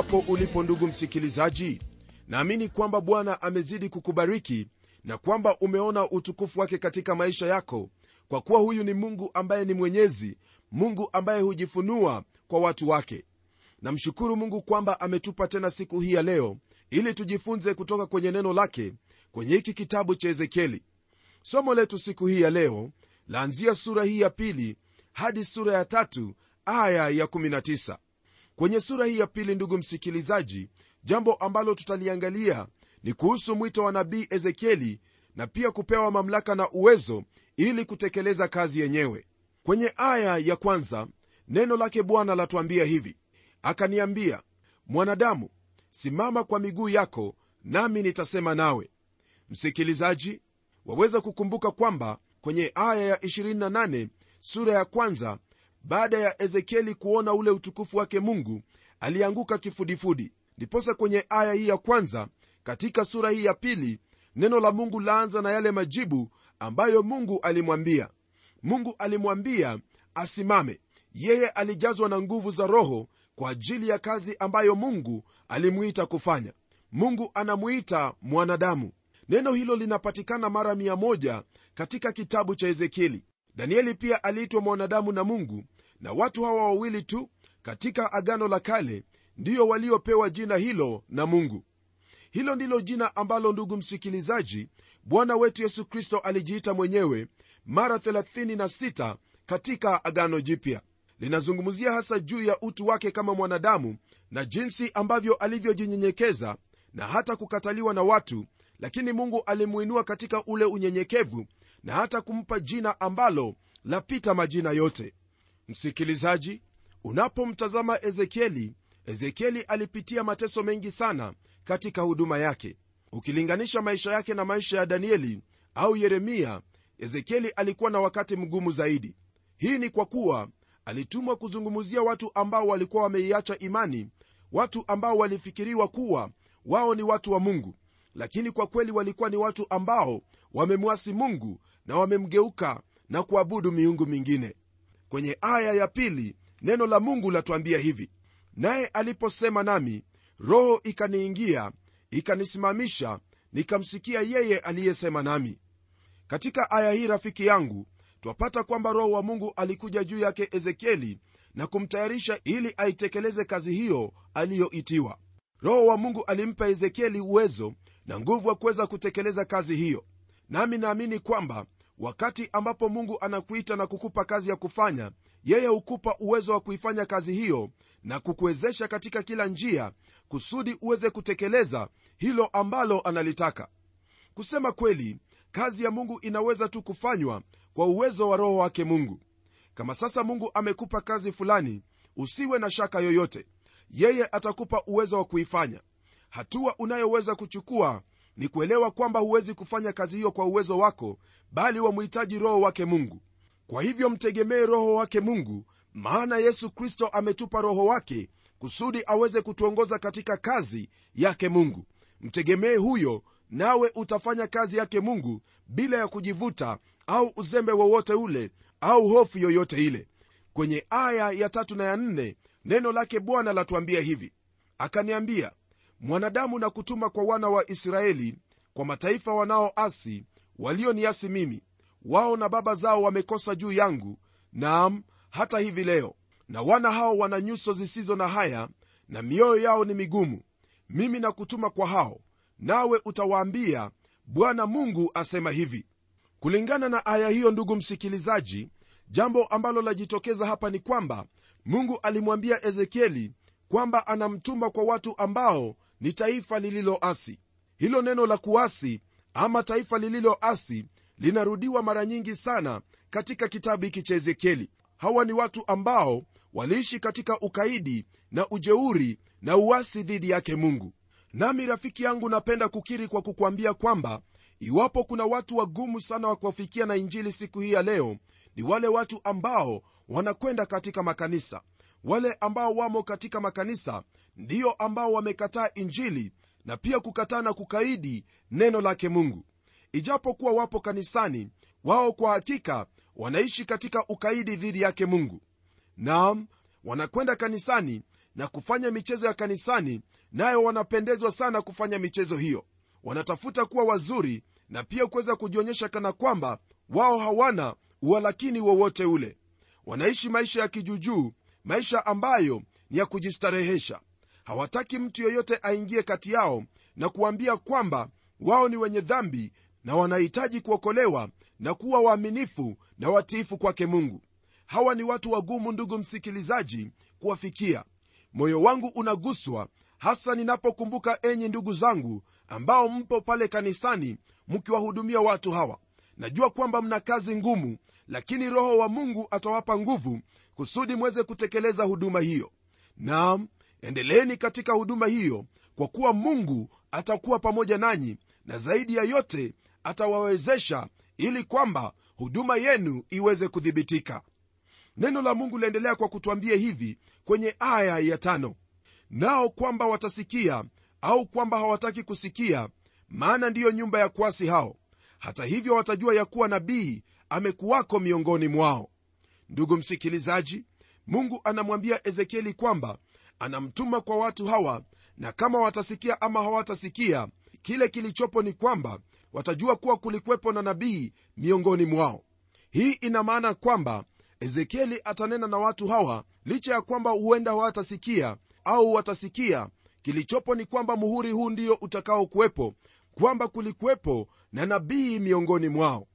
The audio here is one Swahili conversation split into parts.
hapo ulipo ndugu msikilizaji. Naamini kwamba bwana amezidi kukubariki na kwamba umeona utukufu wake katika maisha yako kwa kuwa huyu ni mungu ambaye ni mwenyezi mungu ambaye hujifunua kwa watu wake. Namshukuru mungu kwamba ametupa tena siku hii ya leo ili tujifunze kutoka kwenye neno lake kwenye hiki kitabu cha ezekieli. Somo letu siku hii ya leo laanzia sura hii ya pili hadi sura ya tatu aya ya 19 kwenye sura hii ya pili ndugu msikilizaji jambo ambalo tutaliangalia ni kuhusu mwito wa nabii ezekieli na pia kupewa mamlaka na uwezo ili kutekeleza kazi yenyewe. Kwenye aya ya kwanza neno lake bwana latuambia hivi. Akaniambia mwanadamu simama kwa miguu yako nami nitasema nawe. Msikilizaji waweza kukumbuka kwamba kwenye aya ya 28 sura ya kwanza baada ya ezekieli kuona ule utukufu wake mungu alianguka kifudifudi. Ndiposa kwenye aya hii ya kwanza katika sura hii ya pili neno la mungu laanza na yale majibu ambayo mungu alimwambia. Mungu alimwambia asimame. Yeye alijazwa na nguvu za roho kwa ajili ya kazi ambayo mungu alimuita kufanya. Mungu anamuita mwanadamu. Neno hilo linapatikana mara 1 katika kitabu cha ezekieli danieli pia aliitwa mwanadamu na mungu na watu hawa wawili tu katika agano la kale ndiyo waliopewa jina hilo na mungu. Hilo ndilo jina ambalo ndugu msikilizaji bwana wetu yesu kristo alijiita mwenyewe mara 36 katika agano jipya. Linazungumzia hasa juu ya utu wake kama mwanadamu na jinsi ambavyo alivyojinyenyekeza na hata kukataliwa na watu lakini mungu alimuinua katika ule unyenyekevu na hata kumpa jina ambalo lapita majina yote. Msikilizaji unapomtazama ezekieli ezekieli alipitia mateso mengi sana katika huduma yake. Ukilinganisha maisha yake na maisha ya danieli au yeremia ezekieli alikuwa na wakati mgumu zaidi. Hii ni kwa kuwa alitumwa kuzungumzia watu ambao walikuwa wameiacha imani watu ambao walifikiriwa kuwa wao ni watu wa mungu. Lakini kwa kweli walikuwa ni watu ambao wamemwasi mungu na wamemgeuka na kuabudu miungu mingine. Kwenye aya ya pili neno la mungu latuambia hivi naye aliposema nami roho ikaniingia ikanisimamisha nikamsikia yeye aliyesema nami. Katika aya hii rafiki yangu twapata kwamba roho wa mungu alikuja juu yake ezekieli na kumtayarisha ili aitekeleze kazi hiyo aliyoitiwa. Roho wa mungu alimpa ezekieli uwezo na nguvu wa kuweza kutekeleza kazi hiyo nami naamini kwamba wakati ambapo mungu anakuita na kukupa kazi ya kufanya yeye hukupa uwezo wa kuifanya kazi hiyo na kukuwezesha katika kila njia kusudi uweze kutekeleza hilo ambalo analitaka. Kusema kweli kazi ya mungu inaweza tu kufanywa kwa uwezo wa roho wake mungu. Kama sasa mungu amekupa kazi fulani usiwe na shaka yoyote. Yeye atakupa uwezo wa kuifanya. Hatua unayoweza kuchukua ni kuelewa kwamba huwezi kufanya kazi hiyo kwa uwezo wako bali wamhitaji roho wake mungu. Kwa hivyo mtegemee roho wake mungu maana yesu kristo ametupa roho wake kusudi aweze kutuongoza katika kazi yake mungu. Mtegemee huyo nawe utafanya kazi yake mungu bila ya kujivuta au uzembe wowote ule au hofu yoyote ile. Kwenye aya ya tatu na ya nne neno lake bwana latuambia hivi. Akaniambia mwanadamu na kutuma kwa wana wa israeli kwa mataifa wanaoasi walioniasi mimi. Wao na baba zao wamekosa juu yangu naam hata hivi leo. Na wana hao wana nyuso zisizo na haya na mioyo yao ni migumu. Mimi na kutuma kwa hao nawe utawaambia bwana mungu asema hivi. Kulingana na aya hiyo ndugu msikilizaji jambo ambalo lajitokeza hapa ni kwamba mungu alimwambia ezekieli kwamba anamtuma kwa watu ambao ni taifa lililoasi. Hilo neno la kuasi ama taifa lililoasi linarudiwa mara nyingi sana katika kitabu hiki cha ezekieli. Hawa ni watu ambao waliishi katika ukaidi na ujeuri na uasi dhidi yake mungu. Nami rafiki yangu napenda kukiri kwa kukwambia kwamba iwapo kuna watu wagumu sana wa kuwafikia na injili siku hii ya leo ni wale watu ambao wanakwenda katika makanisa wale ambao wamo katika makanisa ndiyo ambao wamekataa injili na pia kukataa na kukaidi neno lake mungu. Ijapokuwa wapo kanisani wao kwa hakika wanaishi katika ukaidi dhidi yake mungu. Naam wanakwenda kanisani na kufanya michezo ya kanisani nayo wanapendezwa sana kufanya michezo hiyo. Wanatafuta kuwa wazuri na pia kuweza kujionyesha kana kwamba wao hawana uwalakini wowote ule. Wanaishi maisha ya kijujuu maisha ambayo ni ya kujistarehesha. Hawataki mtu yeyote aingie kati yao na kuambia kwamba wao ni wenye dhambi na wanahitaji kuokolewa na kuwa waaminifu na watiifu kwake mungu. Hawa ni watu wagumu ndugu msikilizaji kuwafikia. Moyo wangu unaguswa hasa ninapokumbuka enyi ndugu zangu ambao mpo pale kanisani mkiwahudumia watu hawa. Najua kwamba mna kazi ngumu lakini roho wa mungu atawapa nguvu kusudi mweze kutekeleza huduma hiyo. Naam endeleeni katika huduma hiyo kwa kuwa mungu atakuwa pamoja nanyi na zaidi ya yote atawawezesha ili kwamba huduma yenu iweze kudhibitika neno la mungu liendelea kwa kutwambia hivi kwenye aya ya tano. Nao kwamba watasikia au kwamba hawataki kusikia maana ndiyo nyumba ya kuasi hao. Hata hivyo watajua ya kuwa nabii amekuwako miongoni mwao. Ndugu msikilizaji mungu anamwambia ezekieli kwamba anamtuma kwa watu hawa na kama watasikia ama hawatasikia kile kilichopo ni kwamba watajua kuwa kulikuwepo na nabii miongoni mwao. Hii ina maana kwamba ezekieli atanena na watu hawa licha ya kwamba huenda hawatasikia au watasikia kilichopo ni kwamba muhuri huu ndio utakaokuwepo kwamba kulikuwepo na nabii miongoni mwao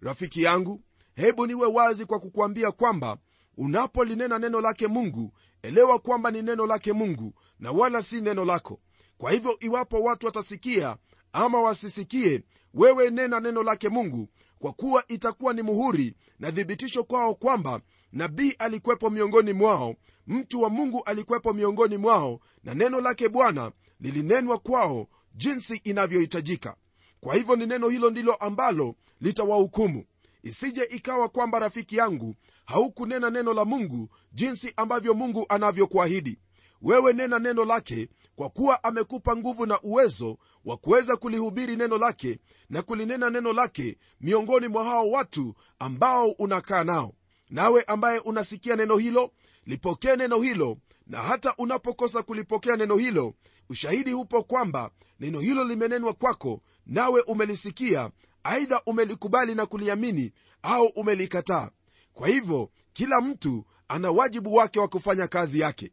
rafiki yangu hebu niwe wazi kwa kukuambia kwamba unapolinena neno lake mungu elewa kwamba ni neno lake mungu na wala si neno lako. Kwa hivyo iwapo watu watasikia ama wasisikie wewe nena neno lake mungu kwa kuwa itakuwa ni muhuri na thibitisho kwao kwamba nabii alikuwepo miongoni mwao mtu wa mungu alikuwepo miongoni mwao na neno lake bwana lilinenwa kwao jinsi inavyohitajika kwa hivyo ni neno hilo ndilo ambalo litawahukumu. Isije ikawa kwamba rafiki yangu haukunena neno la mungu jinsi ambavyo mungu anavyokuahidi. Wewe nena neno lake kwa kuwa amekupa nguvu na uwezo wa kuweza kulihubiri neno lake na kulinena neno lake miongoni mwa hao watu ambao unakaa nao. Nawe ambaye unasikia neno hilo lipokee neno hilo na hata unapokosa kulipokea neno hilo ushahidi hupo kwamba neno hilo limenenwa kwako nawe umelisikia aidha umelikubali na kuliamini au umelikataa. Kwa hivyo kila mtu ana wajibu wake wa kufanya kazi yake.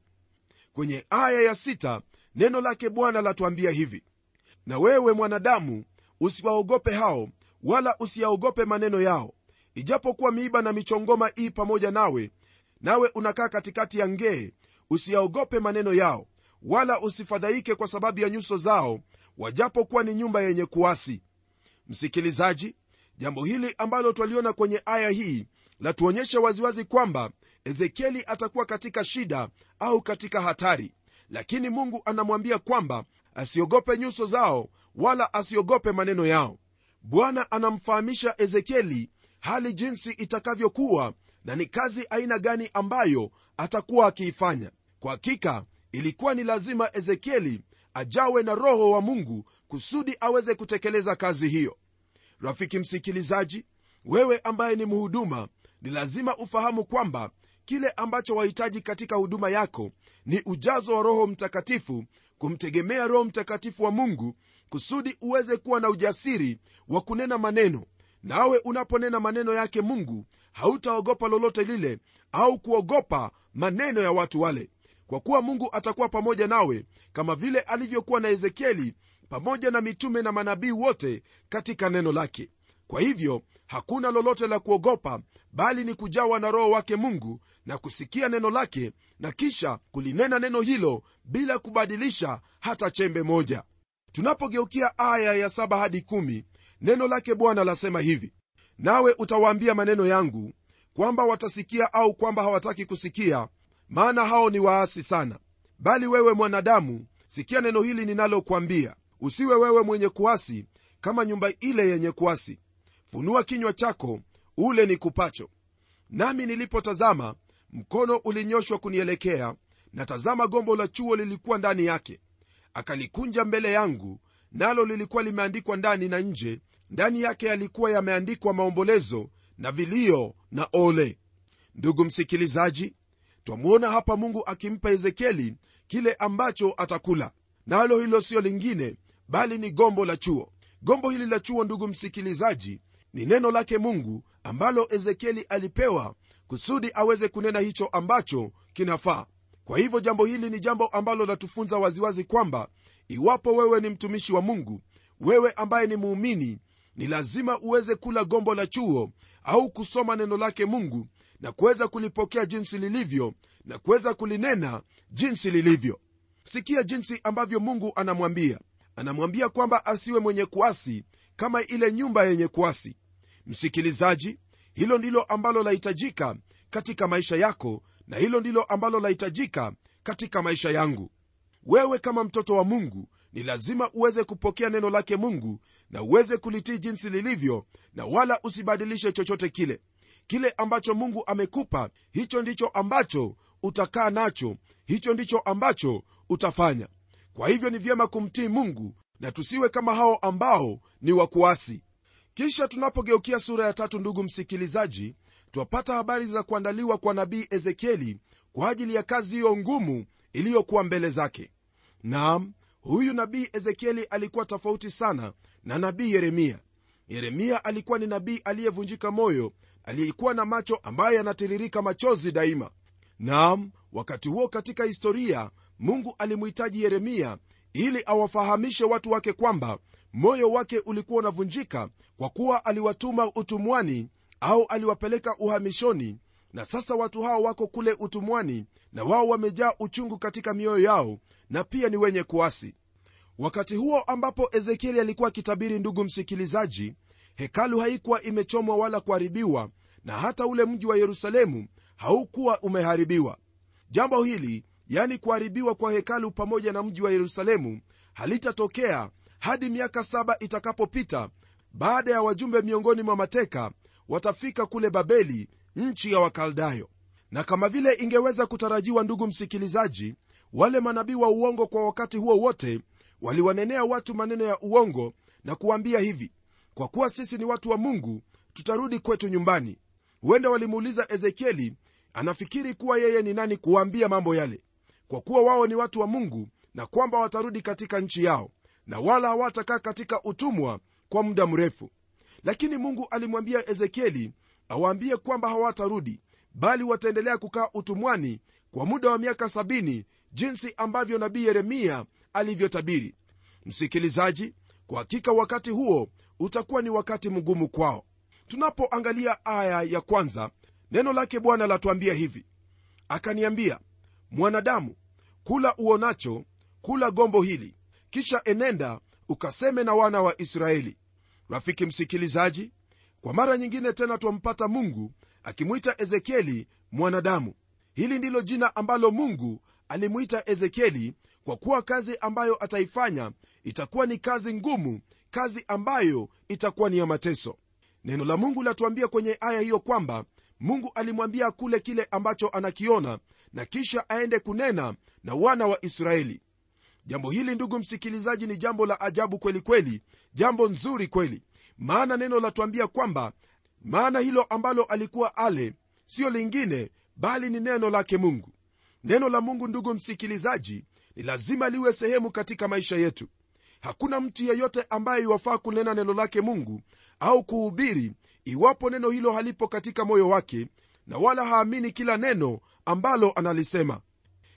Kwenye aya ya sita, neno lake bwana latuambia hivi na wewe mwanadamu usiwaogope hao wala usiyaogope maneno yao. Ijapokuwa miiba na michongoma ii pamoja nawe nawe unakaa katikati ya ngee usiyaogope maneno yao wala usifadhaike kwa sababu ya nyuso zao wajapokuwa ni nyumba yenye kuasi. Msikilizaji jambo hili ambalo twaliona kwenye aya hii latuonyesha waziwazi kwamba ezekieli atakuwa katika shida au katika hatari. Lakini mungu anamwambia kwamba asiogope nyuso zao wala asiogope maneno yao. Bwana anamfahamisha ezekieli hali jinsi itakavyokuwa na ni kazi aina gani ambayo atakuwa akiifanya. Kwa hakika ilikuwa ni lazima ezekieli ajawe na roho wa mungu kusudi aweze kutekeleza kazi hiyo. Rafiki msikilizaji wewe ambaye ni mhuduma ni lazima ufahamu kwamba kile ambacho wahitaji katika huduma yako ni ujazo wa roho mtakatifu kumtegemea roho mtakatifu wa mungu kusudi uweze kuwa na ujasiri wa kunena maneno. Nawe unaponena maneno yake mungu hautaogopa lolote lile au kuogopa maneno ya watu wale kwa kuwa mungu atakuwa pamoja nawe kama vile alivyokuwa na ezekieli pamoja na mitume na manabii wote katika neno lake. Kwa hivyo hakuna lolote la kuogopa bali ni kujawa na roho wake mungu na kusikia neno lake na kisha kulinena neno hilo bila kubadilisha hata chembe moja. Tunapogeukia aya ya saba hadi kumi, neno lake bwana lasema hivi nawe utawaambia maneno yangu kwamba watasikia au kwamba hawataki kusikia maana hao ni waasi sana. Bali wewe mwanadamu sikia neno hili ninalokwambia usiwe wewe mwenye kuasi kama nyumba ile yenye kuasi. Funua kinywa chako ule ni kupacho. Nami nilipotazama mkono ulinyoshwa kunielekea na tazama gombo la chuo lilikuwa ndani yake. Akalikunja mbele yangu nalo lilikuwa limeandikwa ndani na nje. Ndani yake yalikuwa yameandikwa maombolezo na vilio na ole. Ndugu msikilizaji twamwona hapa mungu akimpa ezekieli kile ambacho atakula. Nalo na hilo siyo lingine bali ni gombo la chuo. Gombo hili la chuo ndugu msikilizaji ni neno lake mungu ambalo ezekieli alipewa kusudi aweze kunena hicho ambacho kinafaa. Kwa hivyo jambo hili ni jambo ambalo latufunza waziwazi kwamba iwapo wewe ni mtumishi wa mungu wewe ambaye ni muumini ni lazima uweze kula gombo la chuo au kusoma neno lake mungu na kuweza kulipokea jinsi lilivyo na kuweza kulinena jinsi lilivyo. Sikia jinsi ambavyo mungu anamwambia. Anamwambia kwamba asiwe mwenye kuasi kama ile nyumba yenye kuasi. Msikilizaji hilo ndilo ambalo lahitajika katika maisha yako na hilo ndilo ambalo lahitajika katika maisha yangu. Wewe kama mtoto wa mungu ni lazima uweze kupokea neno lake mungu na uweze kulitii jinsi lilivyo na wala usibadilishe chochote kile kile ambacho mungu amekupa hicho ndicho ambacho utakaa nacho hicho ndicho ambacho utafanya. Kwa hivyo ni vyema kumtii mungu na tusiwe kama hao ambao ni wakuasi. Kisha tunapogeukia sura ya tatu ndugu msikilizaji twapata habari za kuandaliwa kwa nabii ezekieli kwa ajili ya kazi hiyo ngumu iliyokuwa mbele zake. Naam huyu nabii ezekieli alikuwa tofauti sana na nabii yeremia. Yeremia alikuwa ni nabii aliyevunjika moyo aliyekuwa na macho ambaye yanatiririka machozi daima. Naam wakati huo katika historia mungu alimhitaji yeremia ili awafahamishe watu wake kwamba moyo wake ulikuwa unavunjika kwa kuwa aliwatuma utumwani au aliwapeleka uhamishoni. Na sasa watu hao wako kule utumwani na wao wamejaa uchungu katika mioyo yao na pia ni wenye kuasi. Wakati huo ambapo ezekieli alikuwa akitabiri ndugu msikilizaji hekalu haikuwa imechomwa wala kuharibiwa na hata ule mji wa yerusalemu haukuwa umeharibiwa. Jambo hili yani kuharibiwa kwa hekalu pamoja na mji wa yerusalemu halitatokea hadi miaka saba itakapopita baada ya wajumbe miongoni mwa mateka watafika kule babeli nchi ya wakaldayo. Na kama vile ingeweza kutarajiwa ndugu msikilizaji wale manabii wa uongo kwa wakati huo wote waliwanenea watu maneno ya uongo na kuwaambia hivi kwa kuwa sisi ni watu wa mungu tutarudi kwetu nyumbani. Huenda walimuuliza ezekieli anafikiri kuwa yeye ni nani kuwaambia mambo yale. Kwa kuwa wao ni watu wa mungu na kwamba watarudi katika nchi yao na wala hawatakaa katika utumwa kwa muda mrefu. Lakini mungu alimwambia ezekieli awaambie kwamba hawatarudi bali wataendelea kukaa utumwani kwa muda wa miaka 70 jinsi ambavyo nabii yeremia alivyotabiri. Msikilizaji kwa hakika wakati huo utakuwa ni wakati mgumu kwao. Tunapoangalia aya ya kwanza neno lake bwana latuambia hivi. Akaniambia mwanadamu kula uonacho kula gombo hili. Kisha enenda ukaseme na wana wa israeli rafiki msikilizaji kwa mara nyingine tena twampata mungu akimwita ezekieli mwanadamu. Hili ndilo jina ambalo mungu alimwita ezekieli kwa kuwa kazi ambayo ataifanya itakuwa ni kazi ngumu kazi ambayo itakuwa ni ya mateso. Neno la mungu latuambia kwenye aya hiyo kwamba mungu alimwambia kule kile ambacho anakiona na kisha aende kunena na wana wa israeli. Jambo hili ndugu msikilizaji ni jambo la ajabu kweli kweli jambo nzuri kweli. Maana neno latuambia kwamba maana hilo ambalo alikuwa ale siyo lingine bali ni neno lake mungu. Neno la mungu ndugu msikilizaji ni lazima liwe sehemu katika maisha yetu hakuna mtu yeyote ambaye iwafaa kunena neno lake mungu au kuhubiri iwapo neno hilo halipo katika moyo wake na wala haamini kila neno ambalo analisema.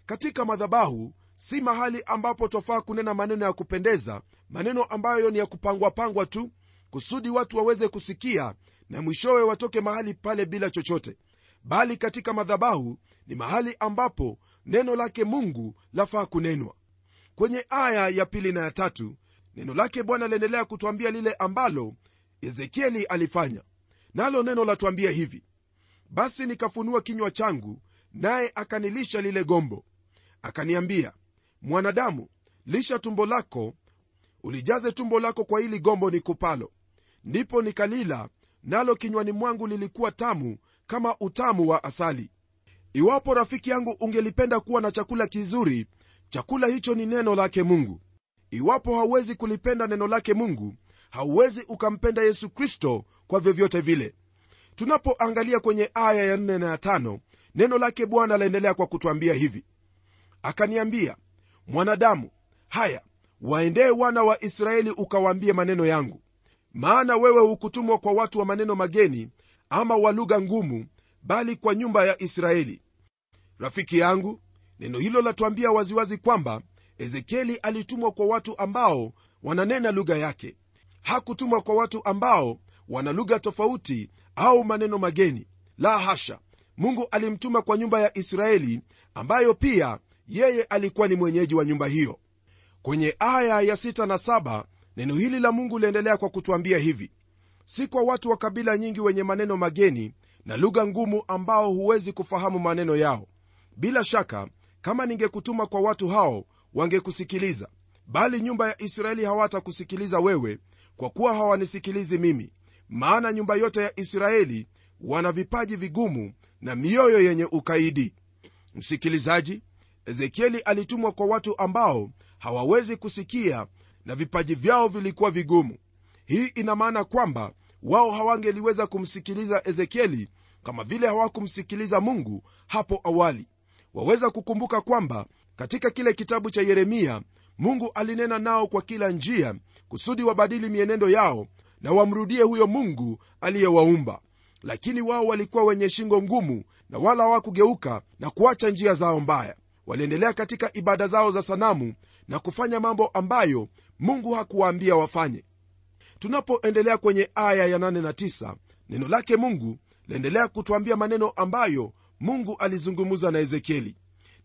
Katika madhabahu si mahali ambapo twafaa kunena maneno ya kupendeza maneno ambayo ni ya kupangwapangwa tu kusudi watu waweze kusikia na mwishowe watoke mahali pale bila chochote. Bali katika madhabahu ni mahali ambapo neno lake mungu lafaa kunenwa kwenye aya ya pili na ya tatu neno lake bwana aliendelea kutwambia lile ambalo ezekieli alifanya. Nalo neno latwambia hivi basi nikafunua kinywa changu naye akanilisha lile gombo. Akaniambia mwanadamu lisha tumbo lako ulijaze tumbo lako kwa hili gombo nikupalo ndipo nikalila nalo kinywani mwangu lilikuwa tamu kama utamu wa asali. Iwapo rafiki yangu ungelipenda kuwa na chakula kizuri chakula hicho ni neno lake mungu. Iwapo hauwezi kulipenda neno lake mungu hauwezi ukampenda yesu kristo kwa vyovyote vile. Tunapoangalia kwenye aya ya 4 na ya 5 neno lake bwana laendelea kwa kutwambia hivi. Akaniambia mwanadamu haya waendee wana wa israeli ukawaambie maneno yangu. Maana wewe hukutumwa kwa watu wa maneno mageni ama wa lugha ngumu bali kwa nyumba ya israeli. Rafiki yangu neno hilo latuambia waziwazi kwamba ezekieli alitumwa kwa watu ambao wananena lugha yake. Hakutumwa kwa watu ambao wana lugha tofauti au maneno mageni. La hasha! Mungu alimtuma kwa nyumba ya israeli ambayo pia yeye alikuwa ni mwenyeji wa nyumba hiyo. Kwenye aya ya 6 na 7 neno hili la mungu liendelea kwa kutwambia hivi. Si kwa watu wa kabila nyingi wenye maneno mageni na lugha ngumu ambao huwezi kufahamu maneno yao. Bila shaka kama ningekutuma kwa watu hao wangekusikiliza. Bali nyumba ya israeli hawatakusikiliza wewe kwa kuwa hawanisikilizi mimi. Maana nyumba yote ya israeli wana vipaji vigumu na mioyo yenye ukaidi. Msikilizaji ezekieli alitumwa kwa watu ambao hawawezi kusikia na vipaji vyao vilikuwa vigumu. Hii ina maana kwamba wao hawangeliweza kumsikiliza ezekieli kama vile hawakumsikiliza mungu hapo awali waweza kukumbuka kwamba katika kile kitabu cha yeremia mungu alinena nao kwa kila njia kusudi wabadili mienendo yao na wamrudie huyo mungu aliyewaumba. Lakini wao walikuwa wenye shingo ngumu na wala hawakugeuka na kuacha njia zao mbaya. Waliendelea katika ibada zao za sanamu na kufanya mambo ambayo mungu hakuwaambia wafanye. Tunapoendelea kwenye aya ya 8 na 9 neno lake mungu laendelea kutwambia maneno ambayo mungu alizungumza na ezekieli.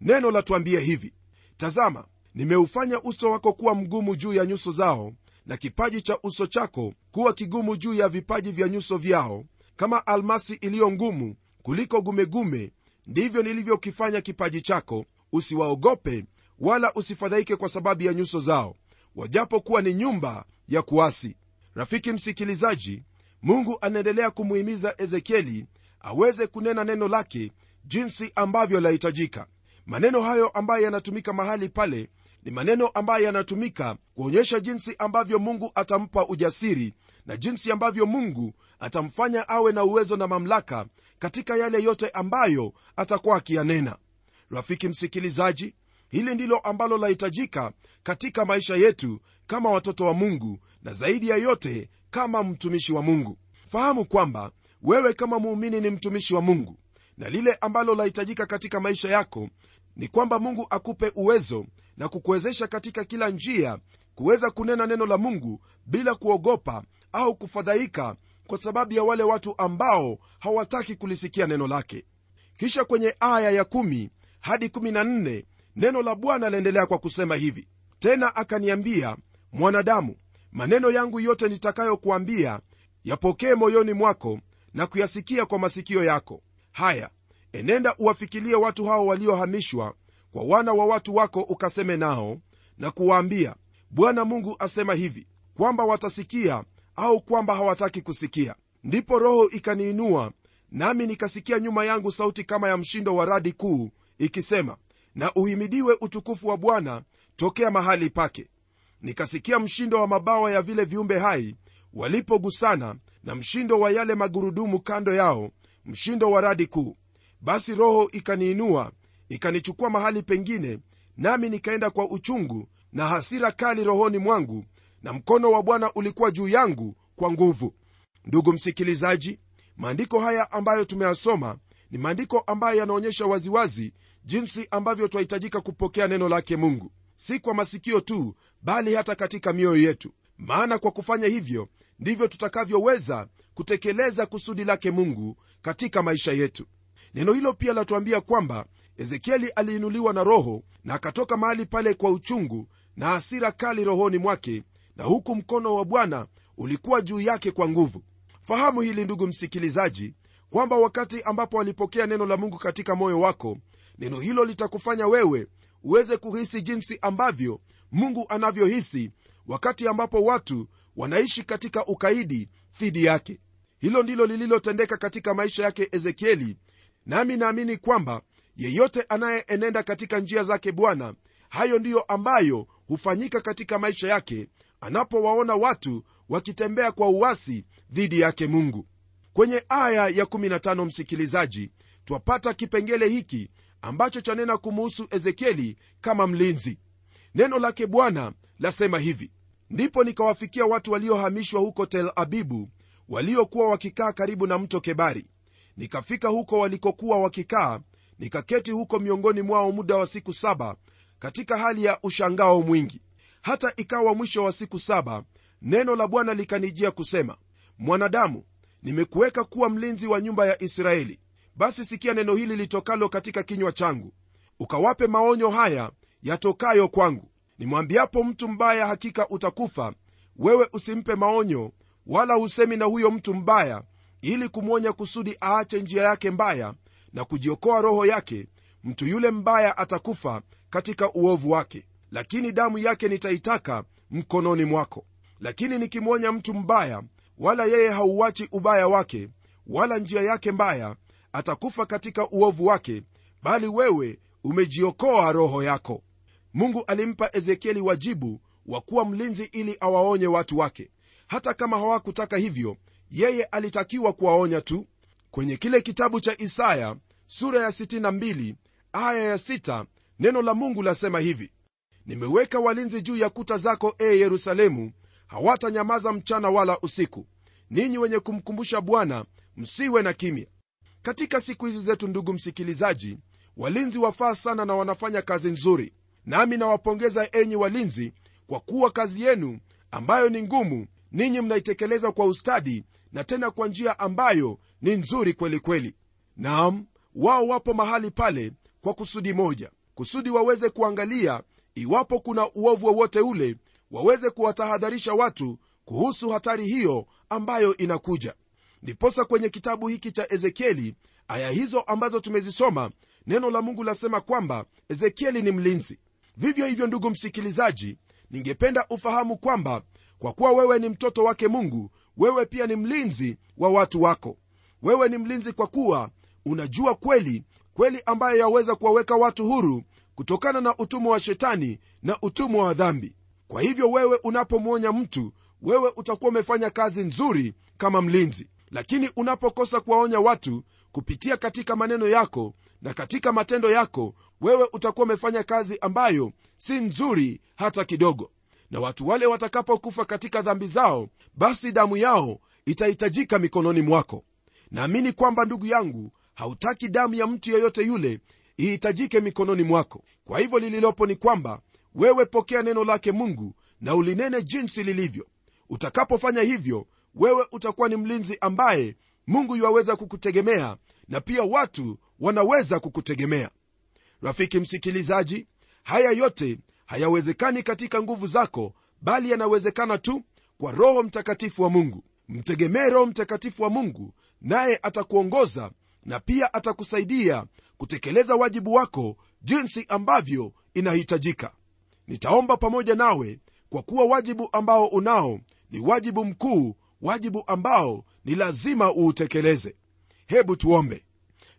Neno latuambia hivi tazama nimeufanya uso wako kuwa mgumu juu ya nyuso zao na kipaji cha uso chako kuwa kigumu juu ya vipaji vya nyuso vyao kama almasi iliyo ngumu kuliko gumegume. Ndivyo nilivyokifanya kipaji chako. Usiwaogope wala usifadhaike kwa sababu ya nyuso zao wajapokuwa ni nyumba ya kuasi. Rafiki msikilizaji mungu anaendelea kumuhimiza ezekieli aweze kunena neno lake jinsi ambavyo lahitajika. Maneno hayo ambayo yanatumika mahali pale ni maneno ambayo yanatumika kuonyesha jinsi ambavyo mungu atampa ujasiri na jinsi ambavyo mungu atamfanya awe na uwezo na mamlaka katika yale yote ambayo atakuwa akiyanena. Rafiki msikilizaji hili ndilo ambalo lahitajika katika maisha yetu kama watoto wa mungu na zaidi ya yote kama mtumishi wa mungu. Fahamu kwamba wewe kama muumini ni mtumishi wa mungu na lile ambalo lahitajika katika maisha yako ni kwamba mungu akupe uwezo na kukuwezesha katika kila njia kuweza kunena neno la mungu bila kuogopa au kufadhaika kwa sababu ya wale watu ambao hawataki kulisikia neno lake. Kisha kwenye aya ya 1 hadi 14 neno la bwana laendelea kwa kusema hivi. Tena akaniambia mwanadamu maneno yangu yote nitakayokuambia yapokee moyoni mwako na kuyasikia kwa masikio yako haya enenda uwafikilie watu hao waliohamishwa kwa wana wa watu wako ukaseme nao na kuwaambia bwana mungu asema hivi kwamba watasikia au kwamba hawataki kusikia. Ndipo roho ikaniinua nami nikasikia nyuma yangu sauti kama ya mshindo wa radi kuu ikisema na uhimidiwe utukufu wa bwana tokea mahali pake. Nikasikia mshindo wa mabawa ya vile viumbe hai walipogusana na mshindo wa yale magurudumu kando yao mshindo wa radi kuu. Basi roho ikaniinua ikanichukua mahali pengine nami nikaenda kwa uchungu na hasira kali rohoni mwangu na mkono wa bwana ulikuwa juu yangu kwa nguvu. Ndugu msikilizaji maandiko haya ambayo tumeyasoma ni maandiko ambayo yanaonyesha waziwazi jinsi ambavyo twahitajika kupokea neno lake mungu. Si kwa masikio tu bali hata katika mioyo yetu. Maana kwa kufanya hivyo ndivyo tutakavyoweza kutekeleza kusudi lake mungu katika maisha yetu. Neno hilo pia latuambia kwamba ezekieli aliinuliwa na roho na akatoka mahali pale kwa uchungu na hasira kali rohoni mwake na huku mkono wa bwana ulikuwa juu yake kwa nguvu. Fahamu hili ndugu msikilizaji kwamba wakati ambapo walipokea neno la mungu katika moyo wako neno hilo litakufanya wewe uweze kuhisi jinsi ambavyo mungu anavyohisi wakati ambapo watu wanaishi katika ukaidi dhidi yake. Hilo ndilo lililotendeka katika maisha yake ezekieli nami naamini kwamba yeyote anayeenenda katika njia zake bwana hayo ndiyo ambayo hufanyika katika maisha yake anapowaona watu wakitembea kwa uwasi dhidi yake mungu. Kwenye aya ya 15 msikilizaji twapata kipengele hiki ambacho chanena kumuhusu ezekieli kama mlinzi. Neno lake bwana lasema hivi ndipo nikawafikia watu waliohamishwa huko tel abibu waliokuwa wakikaa karibu na mto kebari. Nikafika huko walikokuwa wakikaa nikaketi huko miongoni mwao muda wa siku saba katika hali ya ushangao mwingi. Hata ikawa mwisho wa siku saba neno la bwana likanijia kusema mwanadamu nimekuweka kuwa mlinzi wa nyumba ya israeli. Basi sikia neno hili litokalo katika kinywa changu. Ukawape maonyo haya yatokayo kwangu nimwambiapo mtu mbaya hakika utakufa. Wewe usimpe maonyo wala husemi na huyo mtu mbaya ili kumwonya kusudi aache njia yake mbaya na kujiokoa roho yake. Mtu yule mbaya atakufa katika uovu wake lakini damu yake nitaitaka mkononi mwako. Lakini nikimwonya mtu mbaya wala yeye hauachi ubaya wake wala njia yake mbaya atakufa katika uovu wake bali wewe umejiokoa roho yako mungu alimpa ezekieli wajibu wa kuwa mlinzi ili awaonye watu wake. Hata kama hawakutaka hivyo yeye alitakiwa kuwaonya tu. Kwenye kile kitabu cha isaya sura ya 62 aya ya 6 neno la mungu lasema hivi nimeweka walinzi juu ya kuta zako e yerusalemu. Hawatanyamaza mchana wala usiku. Ninyi wenye kumkumbusha bwana msiwe na kimya. Katika siku hizi zetu ndugu msikilizaji walinzi wafaa sana na wanafanya kazi nzuri nami nawapongeza enyi walinzi kwa kuwa kazi yenu ambayo ni ngumu ninyi mnaitekeleza kwa ustadi na tena kwa njia ambayo ni nzuri kweli kweli. Naam wao wapo mahali pale kwa kusudi moja kusudi waweze kuangalia iwapo kuna uovu wowote ule waweze kuwatahadharisha watu kuhusu hatari hiyo ambayo inakuja. Ndiposa kwenye kitabu hiki cha ezekieli aya hizo ambazo tumezisoma neno la mungu lasema kwamba ezekieli ni mlinzi vivyo hivyo ndugu msikilizaji ningependa ufahamu kwamba kwa kuwa wewe ni mtoto wake mungu wewe pia ni mlinzi wa watu wako. Wewe ni mlinzi kwa kuwa unajua kweli kweli ambayo yaweza kuwaweka watu huru kutokana na utumwa wa shetani na utumwa wa dhambi. Kwa hivyo wewe unapomwonya mtu wewe utakuwa umefanya kazi nzuri kama mlinzi. Lakini unapokosa kuwaonya watu kupitia katika maneno yako na katika matendo yako wewe utakuwa umefanya kazi ambayo si nzuri hata kidogo. Na watu wale watakapokufa katika dhambi zao basi damu yao itahitajika mikononi mwako. Naamini kwamba ndugu yangu hautaki damu ya mtu yeyote yule ihitajike mikononi mwako. Kwa hivyo lililopo ni kwamba wewe pokea neno lake mungu na ulinene jinsi lilivyo. Utakapofanya hivyo wewe utakuwa ni mlinzi ambaye mungu yuwaweza kukutegemea na pia watu wanaweza kukutegemea. Rafiki msikilizaji haya yote hayawezekani katika nguvu zako bali yanawezekana tu kwa roho mtakatifu wa mungu. Mtegemee roho mtakatifu wa mungu naye atakuongoza na pia atakusaidia kutekeleza wajibu wako jinsi ambavyo inahitajika. Nitaomba pamoja nawe kwa kuwa wajibu ambao unao ni wajibu mkuu wajibu ambao ni lazima uutekeleze. Hebu tuombe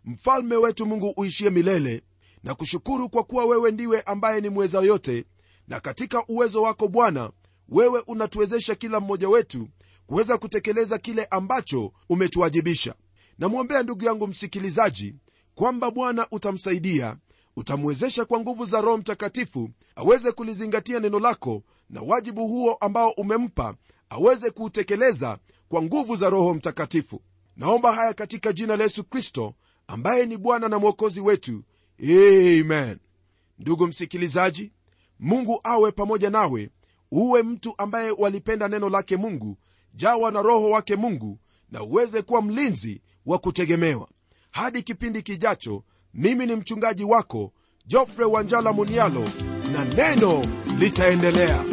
mfalme wetu mungu uishie milele na kushukuru kwa kuwa wewe ndiwe ambaye ni mweza yote na katika uwezo wako bwana wewe unatuwezesha kila mmoja wetu kuweza kutekeleza kile ambacho umetuwajibisha. Namwombea ndugu yangu msikilizaji kwamba bwana utamsaidia utamwezesha kwa nguvu za roho mtakatifu aweze kulizingatia neno lako na wajibu huo ambao umempa aweze kuutekeleza kwa nguvu za roho mtakatifu. Naomba haya katika jina la yesu kristo ambaye ni bwana na mwokozi wetu. Amen. Ndugu msikilizaji mungu awe pamoja nawe. Uwe mtu ambaye walipenda neno lake mungu jawa na roho wake mungu na uweze kuwa mlinzi wa kutegemewa. Hadi kipindi kijacho mimi ni mchungaji wako jofre wanjala munialo na neno litaendelea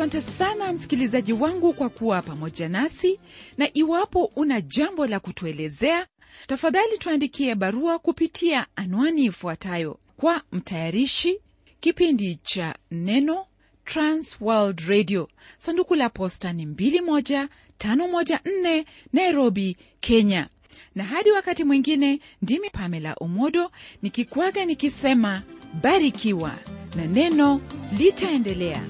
asante sana msikilizaji wangu kwa kuwa pamoja nasi. Na iwapo una jambo la kutuelezea tafadhali tuandikie barua kupitia anwani ifuatayo. Kwa mtayarishi kipindi cha neno transworld radio. Sanduku la posta ni 21514 nairobi kenya. Na hadi wakati mwingine ndimi pamela omodo nikikwaga nikisema barikiwa na neno litaendelea